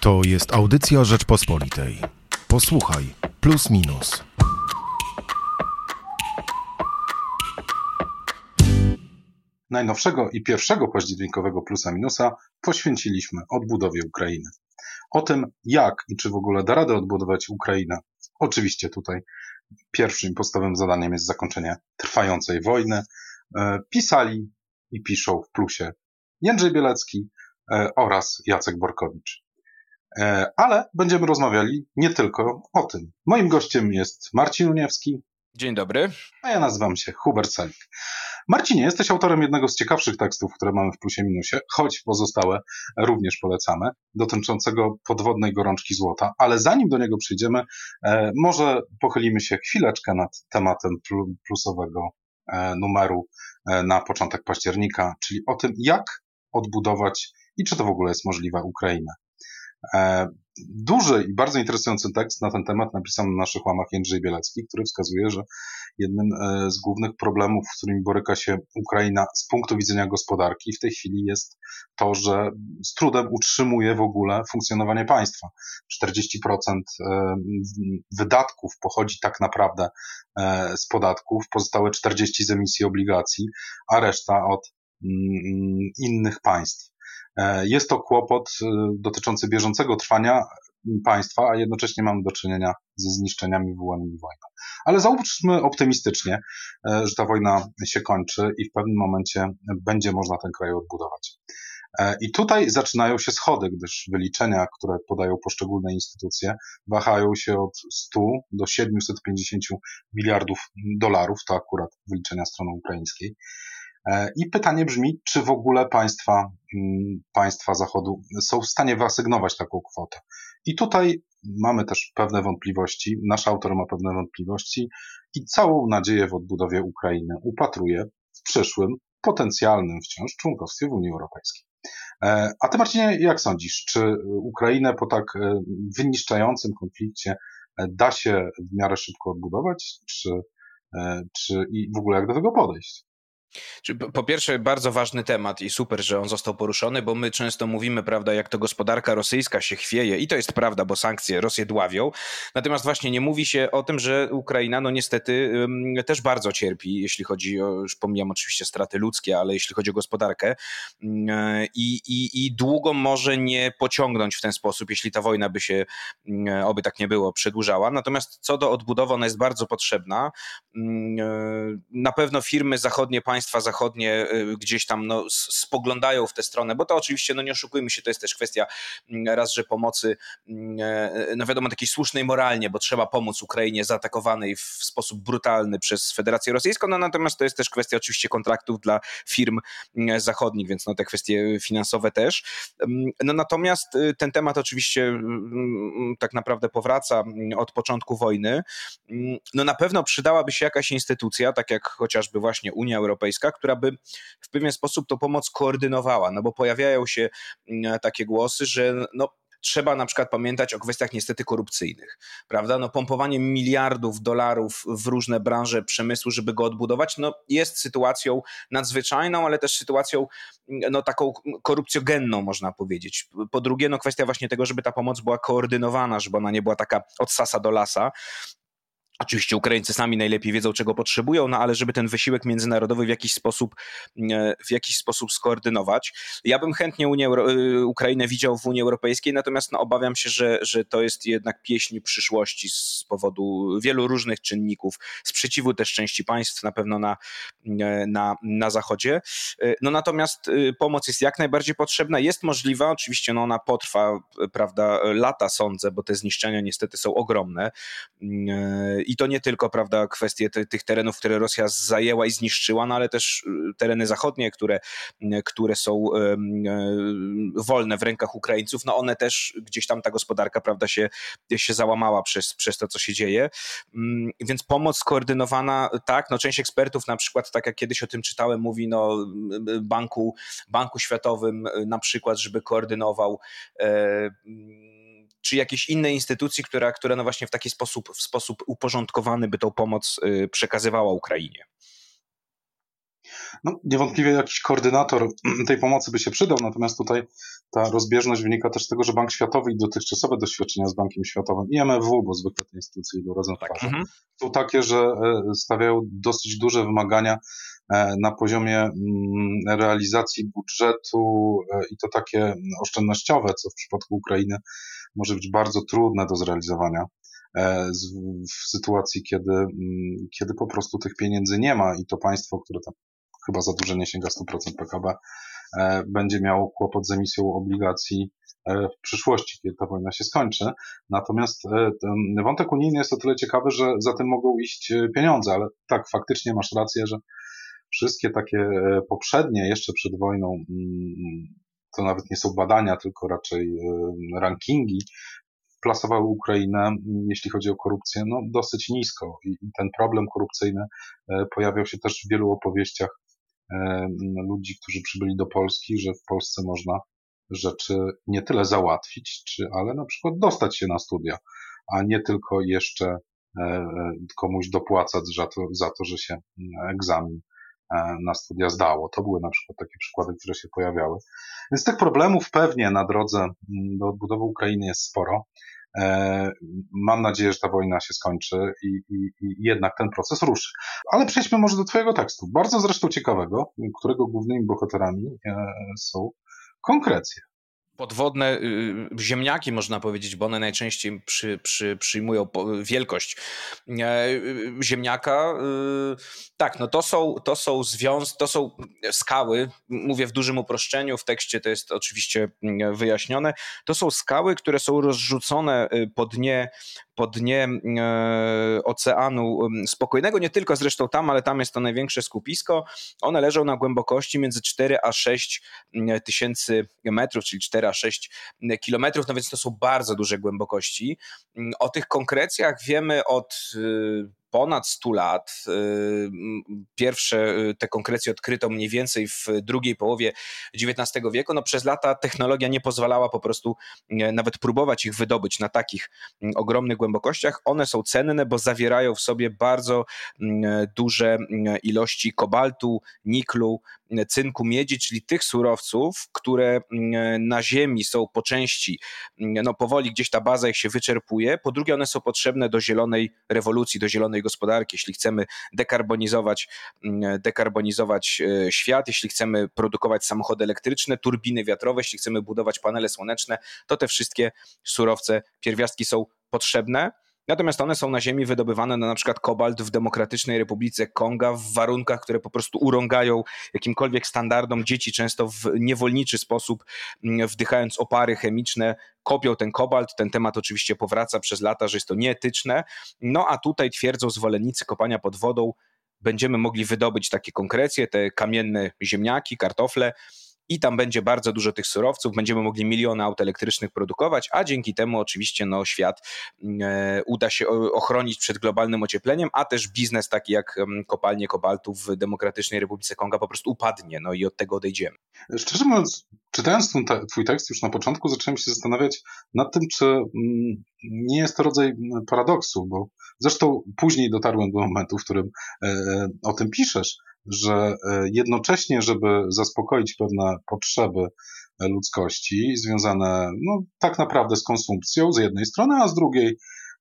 To jest audycja Rzeczpospolitej. Posłuchaj, plus minus. Najnowszego i pierwszego październikowego plusa minusa poświęciliśmy odbudowie Ukrainy. O tym, jak i czy w ogóle da radę odbudować Ukrainę. Oczywiście tutaj pierwszym podstawowym zadaniem jest zakończenie trwającej wojny. E, pisali i piszą w plusie Jędrzej Bielecki e, oraz Jacek Borkowicz. E, ale będziemy rozmawiali nie tylko o tym. Moim gościem jest Marcin Uniewski. Dzień dobry. A ja nazywam się Hubert Salik. Marcinie, jesteś autorem jednego z ciekawszych tekstów, które mamy w plusie minusie, choć pozostałe również polecamy, dotyczącego podwodnej gorączki złota. Ale zanim do niego przyjdziemy, e, może pochylimy się chwileczkę nad tematem plusowego e, numeru na początek października, czyli o tym, jak odbudować i czy to w ogóle jest możliwe Ukrainę. E, duży i bardzo interesujący tekst na ten temat napisał na naszych łamach Jędrzej Bielecki, który wskazuje, że jednym e, z głównych problemów, z którymi boryka się Ukraina z punktu widzenia gospodarki w tej chwili jest to, że z trudem utrzymuje w ogóle funkcjonowanie państwa. 40% e, wydatków pochodzi tak naprawdę z podatków, pozostałe 40% z emisji obligacji, a reszta od mm, innych państw. E, jest to kłopot e, dotyczący bieżącego trwania państwa, a jednocześnie mamy do czynienia ze zniszczeniami wywołanymi wojną. Ale załóżmy optymistycznie, e, że ta wojna się kończy i w pewnym momencie będzie można ten kraj odbudować. I tutaj zaczynają się schody, gdyż wyliczenia, które podają poszczególne instytucje, wahają się od 100 do 750 miliardów dolarów, to akurat wyliczenia strony ukraińskiej. E, I pytanie brzmi, czy w ogóle państwa, mm, państwa Zachodu są w stanie wyasygnować taką kwotę. I tutaj mamy też pewne wątpliwości, nasz autor ma pewne wątpliwości i całą nadzieję w odbudowie Ukrainy upatruje w przyszłym, potencjalnym wciąż członkostwie w Unii Europejskiej. E, a ty Marcinie, jak sądzisz, czy Ukrainę po tak e, wyniszczającym konflikcie da się w miarę szybko odbudować, czy, czy i w ogóle jak do tego podejść? Po pierwsze, bardzo ważny temat i super, że on został poruszony, bo my często mówimy, prawda, jak to gospodarka rosyjska się chwieje i to jest prawda, bo sankcje Rosję dławią. Natomiast właśnie nie mówi się o tym, że Ukraina, no niestety, też bardzo cierpi, jeśli chodzi o, już pomijam oczywiście straty ludzkie, ale jeśli chodzi o gospodarkę i, i, i długo może nie pociągnąć w ten sposób, jeśli ta wojna by się, oby tak nie było, przedłużała. Natomiast co do odbudowy, ona jest bardzo potrzebna. Na pewno firmy zachodnie, państwa, państwa zachodnie y, gdzieś tam no, spoglądają w tę stronę, bo to oczywiście, no nie oszukujmy się, to jest też kwestia mm, raz, że pomocy, mm, e, no wiadomo, takiej słusznej moralnie, bo trzeba pomóc Ukrainie zaatakowanej w sposób brutalny przez Federację Rosyjską, no natomiast to jest też kwestia oczywiście kontraktów dla firm mm, zachodnich, więc no te kwestie finansowe też. No natomiast y, ten temat oczywiście tak naprawdę powraca od początku wojny. No na pewno przydałaby się jakaś instytucja, tak jak chociażby właśnie Unia Europejska, Europejska, która by w pewien sposób tą pomoc koordynowała, no bo pojawiają się mm, takie głosy, że no, trzeba na przykład pamiętać o kwestiach niestety korupcyjnych, prawda? No, pompowanie miliardów dolarów w różne branże przemysłu, żeby go odbudować, no, jest sytuacją nadzwyczajną, ale też sytuacją mm, no, taką korupcjogenną, można powiedzieć. Po drugie, no, kwestia właśnie tego, żeby ta pomoc była koordynowana, żeby ona nie była taka od sasa do lasa, Oczywiście Ukraińcy sami najlepiej wiedzą, czego potrzebują, no ale żeby ten wysiłek międzynarodowy w jakiś sposób, e, w jakiś sposób skoordynować. Ja bym chętnie Unię, e, Ukrainę widział w Unii Europejskiej, natomiast no, obawiam się, że, że to jest jednak pieśń przyszłości z powodu wielu różnych czynników, sprzeciwu też części państw na pewno na, e, na, na Zachodzie. No natomiast pomoc jest jak najbardziej potrzebna, jest możliwa, oczywiście no, ona potrwa, prawda, lata sądzę, bo te zniszczenia niestety są ogromne i to nie tylko, prawda, kwestie tych terenów, które Rosja zajęła i zniszczyła, no ale też y, tereny zachodnie, które, y, które są y, wolne w rękach Ukraińców, no one też gdzieś tam ta gospodarka, prawda, się, się załamała przez, przez to, co się dzieje. Mm, więc pomoc skoordynowana, tak, no część ekspertów na przykład, tak jak kiedyś o tym czytałem, mówi, no banku, banku światowym na przykład, żeby koordynował e, czy jakiejś innej instytucji, która, która no właśnie w taki sposób, w sposób uporządkowany by tą pomoc y, przekazywała Ukrainie. No, niewątpliwie jakiś koordynator tej pomocy by się przydał, natomiast tutaj ta rozbieżność wynika też z tego, że Bank Światowy i dotychczasowe doświadczenia z Bankiem Światowym i MFW, bo zwykle te instytucje idą razem w tak. parze, mhm. są takie, że e, stawiają dosyć duże wymagania e, na poziomie mm, realizacji budżetu e, i to takie oszczędnościowe, co w przypadku Ukrainy może być bardzo trudne do zrealizowania w sytuacji, kiedy, mm, kiedy po prostu tych pieniędzy nie ma i to państwo, które tam chyba zadłużenie sięga 100% PKB, e, będzie miało kłopot z emisją obligacji e, w przyszłości, kiedy ta wojna się skończy. Natomiast e, ten wątek unijny jest o tyle ciekawy, że za tym mogą iść pieniądze, ale tak, faktycznie masz rację, że wszystkie takie poprzednie, jeszcze przed wojną, mm, to nawet nie są badania, tylko raczej rankingi, plasowały Ukrainę, jeśli chodzi o korupcję, no dosyć nisko. I ten problem korupcyjny pojawiał się też w wielu opowieściach E, ludzi, którzy przybyli do Polski, że w Polsce można rzeczy nie tyle załatwić, czy, ale na przykład dostać się na studia, a nie tylko jeszcze e, e, komuś dopłacać za to, za to że się egzamin na studia zdało. To były na przykład takie przykłady, które się pojawiały. Więc tych problemów pewnie na drodze do odbudowy Ukrainy jest sporo. E, mam nadzieję, że ta wojna się skończy i, i, i, jednak ten proces ruszy. Ale przejdźmy może do Twojego tekstu, bardzo zresztą ciekawego, którego głównymi bohaterami e, są konkrecje podwodne y, ziemniaki, można powiedzieć, bo one najczęściej przy, przy, przyjmują wielkość e, y, ziemniaka. Y, tak, no to są, to są związ, to są skały, mówię w dużym uproszczeniu, w tekście to jest oczywiście mm, wyjaśnione, to są skały, które są rozrzucone po dnie po dnie e, Oceanu Spokojnego, nie tylko zresztą tam, ale tam jest to największe skupisko. One leżą na głębokości między 4 a 6 tysięcy metrów, czyli 4 a 6 kilometrów, no więc to są bardzo duże głębokości. O tych konkrecjach wiemy od y, ponad 100 lat. Y, pierwsze y, te konkrecje odkryto mniej więcej w drugiej połowie XIX wieku. No przez lata technologia nie pozwalała po prostu nawet próbować ich wydobyć na takich ogromnych głębokościach. One są cenne, bo zawierają w sobie bardzo duże ilości kobaltu, niklu, cynku, miedzi, czyli tych surowców, które na Ziemi są po części, no powoli gdzieś ta baza ich się wyczerpuje. Po drugie, one są potrzebne do zielonej rewolucji, do zielonej gospodarki, jeśli chcemy dekarbonizować, mm, dekarbonizować e, świat, jeśli chcemy produkować samochody elektryczne, turbiny wiatrowe, jeśli chcemy budować panele słoneczne, to te wszystkie surowce, pierwiastki są potrzebne. Natomiast one są na ziemi wydobywane na, przykład kobalt w Demokratycznej Republice Konga w warunkach, które po prostu urągają jakimkolwiek standardom. Dzieci często w niewolniczy sposób, mm, wdychając opary chemiczne, kopią ten kobalt. Ten temat oczywiście powraca przez lata, że jest to nieetyczne. No a tutaj twierdzą zwolennicy kopania pod wodą, będziemy mogli wydobyć takie konkrecje, te kamienne ziemniaki, kartofle, i tam będzie bardzo dużo tych surowców, będziemy mogli miliony aut elektrycznych produkować, a dzięki temu oczywiście no, świat e, uda się ochronić przed globalnym ociepleniem, a też biznes taki jak kopalnie kobaltu w Demokratycznej Republice Konga po prostu upadnie, no i od tego odejdziemy. Szczerze mówiąc, czytając twój tekst już na początku zacząłem się zastanawiać nad tym, czy mm, nie jest to rodzaj paradoksu, bo zresztą później dotarłem do momentu, w którym e, e, o tym piszesz, że e, jednocześnie, żeby zaspokoić pewne potrzeby ludzkości związane no, tak naprawdę z konsumpcją z jednej strony, a z drugiej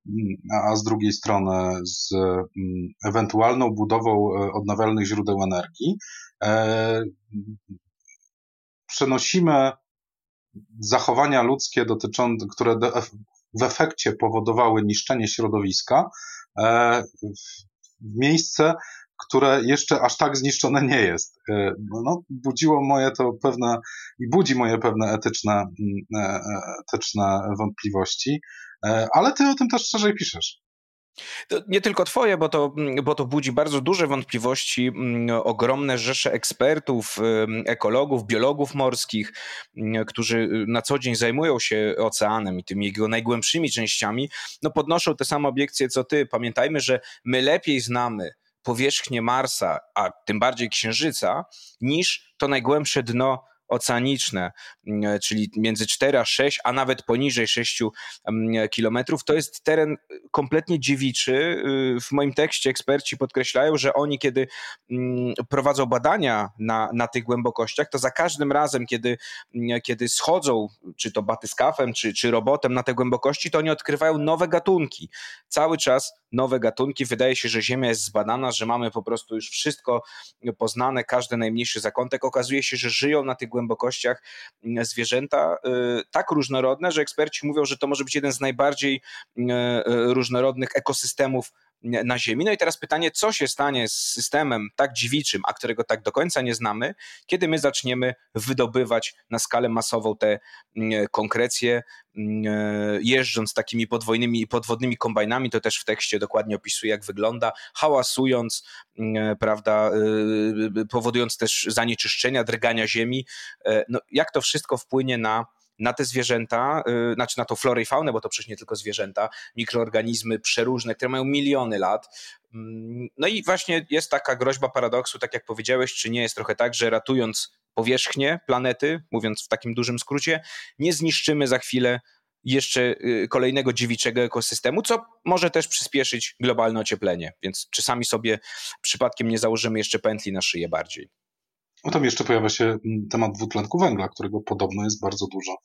mm, a z drugiej strony z mm, ewentualną budową e, odnawialnych źródeł energii, e, przenosimy zachowania ludzkie dotyczące, które w efekcie powodowały niszczenie środowiska, w miejsce, które jeszcze aż tak zniszczone nie jest. E, no, budziło moje to pewne i budzi moje pewne etyczne, mm, e, e, etyczne wątpliwości, ale ty o tym też szerzej piszesz. To nie tylko twoje, bo to, mm, bo to budzi bardzo duże wątpliwości, mm, ogromne rzesze ekspertów, ekologów, biologów morskich, którzy na co dzień zajmują się oceanem i tymi jego najgłębszymi częściami, no podnoszą te same obiekcje co ty. Pamiętajmy, że my lepiej znamy powierzchnię Marsa, a tym bardziej Księżyca, niż to najgłębsze dno oceaniczne, mm, czyli między 4 a 6, a nawet poniżej 6 mm, kilometrów, to jest teren kompletnie dziewiczy. Y, w moim tekście eksperci podkreślają, że oni, kiedy mm, prowadzą badania na, na tych głębokościach, to za każdym razem, kiedy, kiedy schodzą, czy to batyskafem, czy, czy robotem na te głębokości, to oni odkrywają nowe gatunki. Cały czas nowe gatunki. Wydaje się, że Ziemia jest zbadana, że mamy po prostu już wszystko poznane, każdy najmniejszy zakątek. Okazuje się, że żyją na tych głębokościach mm, zwierzęta y, tak różnorodne, że eksperci mówią, że to może być jeden z najbardziej y, różnorodnych ekosystemów na Ziemi. No i teraz pytanie, co się stanie z systemem tak dziewiczym, a którego tak do końca nie znamy, kiedy my zaczniemy wydobywać na skalę masową te konkrecje, e, jeżdżąc takimi podwojnymi i podwodnymi kombajnami, to też w tekście dokładnie opisuje, jak wygląda, hałasując, e, prawda, e, powodując też zanieczyszczenia, drgania ziemi. No, jak to wszystko wpłynie na na te zwierzęta, yy, znaczy na tą florę i faunę, bo to przecież nie tylko zwierzęta, mikroorganizmy przeróżne, które mają miliony lat. Mm, no i właśnie jest taka groźba paradoksu, tak jak powiedziałeś, czy nie jest trochę tak, że ratując powierzchnię planety, mówiąc w takim dużym skrócie, nie zniszczymy za chwilę jeszcze y, kolejnego dziewiczego ekosystemu, co może też przyspieszyć globalne ocieplenie. Więc czy sami sobie przypadkiem nie założymy jeszcze pętli na szyję bardziej? No tam jeszcze pojawia się mm, temat dwutlenku węgla, którego podobno jest bardzo dużo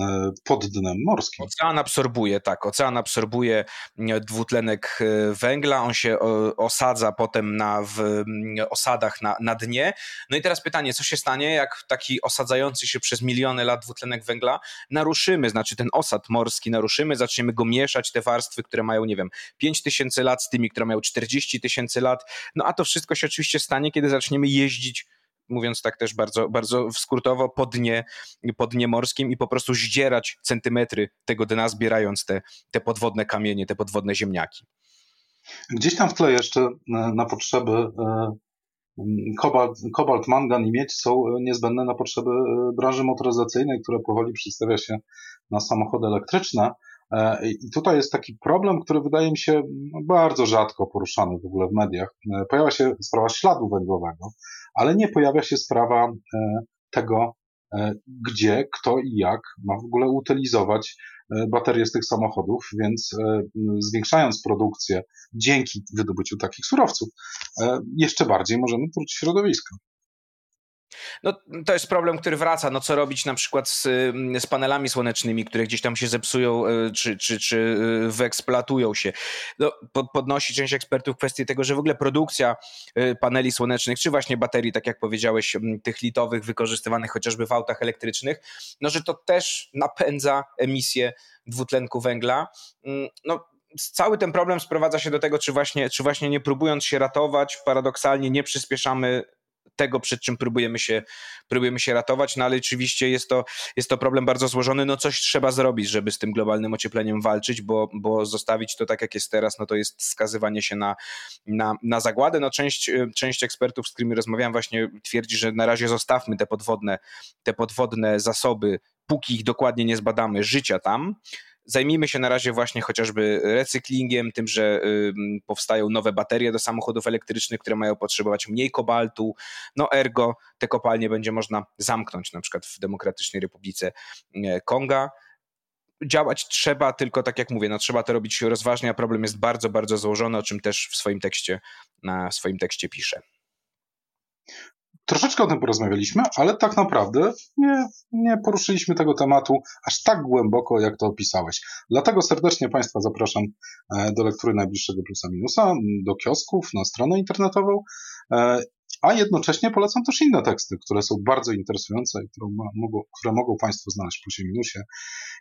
e, pod dnem morskim. Ocean absorbuje, tak, ocean absorbuje mm, dwutlenek e, węgla, on się osadza potem na, w mm, osadach na, na dnie. No i teraz pytanie, co się stanie, jak taki osadzający się przez miliony lat dwutlenek węgla naruszymy, znaczy ten osad morski naruszymy, zaczniemy go mieszać, te warstwy, które mają, nie wiem, 5 tysięcy lat z tymi, które mają 40 tysięcy lat, no a to wszystko się oczywiście stanie, kiedy zaczniemy jeździć mówiąc tak też bardzo, bardzo skrótowo, po dnie, po dnie morskim i po prostu zdzierać centymetry tego dna, zbierając te, te podwodne kamienie, te podwodne ziemniaki. Gdzieś tam w tle jeszcze e, na potrzeby e, kobalt, kobalt, mangan i miedź są niezbędne na potrzeby e, branży motoryzacyjnej, która powoli przedstawia się na samochody elektryczne. I tutaj jest taki problem, który wydaje mi się bardzo rzadko poruszany w ogóle w mediach. Pojawia się sprawa śladu węglowego ale nie pojawia się sprawa e, tego, e, gdzie, kto i jak ma w ogóle utylizować e, baterie z tych samochodów, więc zwiększając produkcję dzięki wydobyciu takich surowców, jeszcze bardziej możemy truć środowisko. No, to jest problem, który wraca. No, co robić na przykład z, mm, z panelami słonecznymi, które gdzieś tam się zepsują e, czy, czy, czy e, wyeksploatują się. No, podnosi część ekspertów kwestię tego, że w ogóle produkcja e, paneli słonecznych, czy właśnie baterii, tak jak powiedziałeś, tych litowych, wykorzystywanych chociażby w autach elektrycznych, no, że to też napędza emisję dwutlenku węgla. Mm, no, cały ten problem sprowadza się do tego, czy właśnie, czy właśnie nie próbując się ratować, paradoksalnie nie przyspieszamy tego, przed czym próbujemy się, próbujemy się ratować, no ale oczywiście jest to, jest to problem bardzo złożony, no coś trzeba zrobić, żeby z tym globalnym ociepleniem walczyć, bo, bo zostawić to tak, jak jest teraz, no to jest skazywanie się na, na, na zagładę. No część, część ekspertów, z którymi rozmawiałem właśnie twierdzi, że na razie zostawmy te podwodne, te podwodne zasoby, póki ich dokładnie nie zbadamy, życia tam, Zajmijmy się na razie właśnie chociażby recyklingiem, tym, że powstają nowe baterie do samochodów elektrycznych, które mają potrzebować mniej kobaltu. No ergo te kopalnie będzie można zamknąć na przykład w Demokratycznej Republice e, Konga działać trzeba, tylko tak jak mówię, no trzeba to robić rozważnie, a problem jest bardzo, bardzo złożony, o czym też w swoim tekście, na swoim tekście piszę. Troszeczkę o tym porozmawialiśmy, ale tak naprawdę nie, nie poruszyliśmy tego tematu aż tak głęboko, jak to opisałeś. Dlatego serdecznie Państwa zapraszam e, do lektury najbliższego plusa minusa, do kiosków, na stronę internetową, e, a jednocześnie polecam też inne teksty, które są bardzo interesujące i które mogą, które mogą Państwo znaleźć w plusie minusie,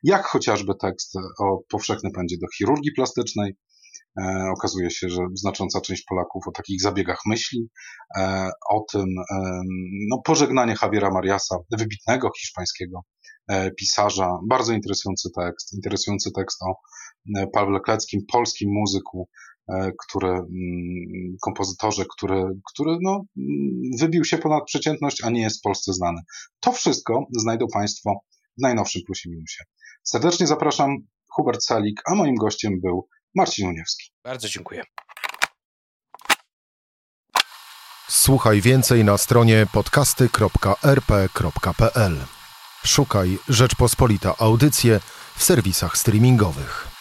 jak chociażby tekst o powszechnym pędzie do chirurgii plastycznej, E, okazuje się, że znacząca część Polaków o takich zabiegach myśli, e, o tym, e, no, pożegnanie Javiera Mariasa, wybitnego hiszpańskiego pisarza, bardzo interesujący tekst, interesujący tekst o Pawle Kleckim, polskim muzyku, który, mm, kompozytorze, który, który no, wybił się ponad przeciętność, a nie jest w Polsce znany. To wszystko znajdą Państwo w najnowszym plusie minusie. Serdecznie zapraszam, Hubert Salik, a moim gościem był Marcin Uniewski. Bardzo dziękuję. Słuchaj więcej na stronie podcasty.rp.pl. Szukaj Rzeczpospolita Audycje w serwisach streamingowych.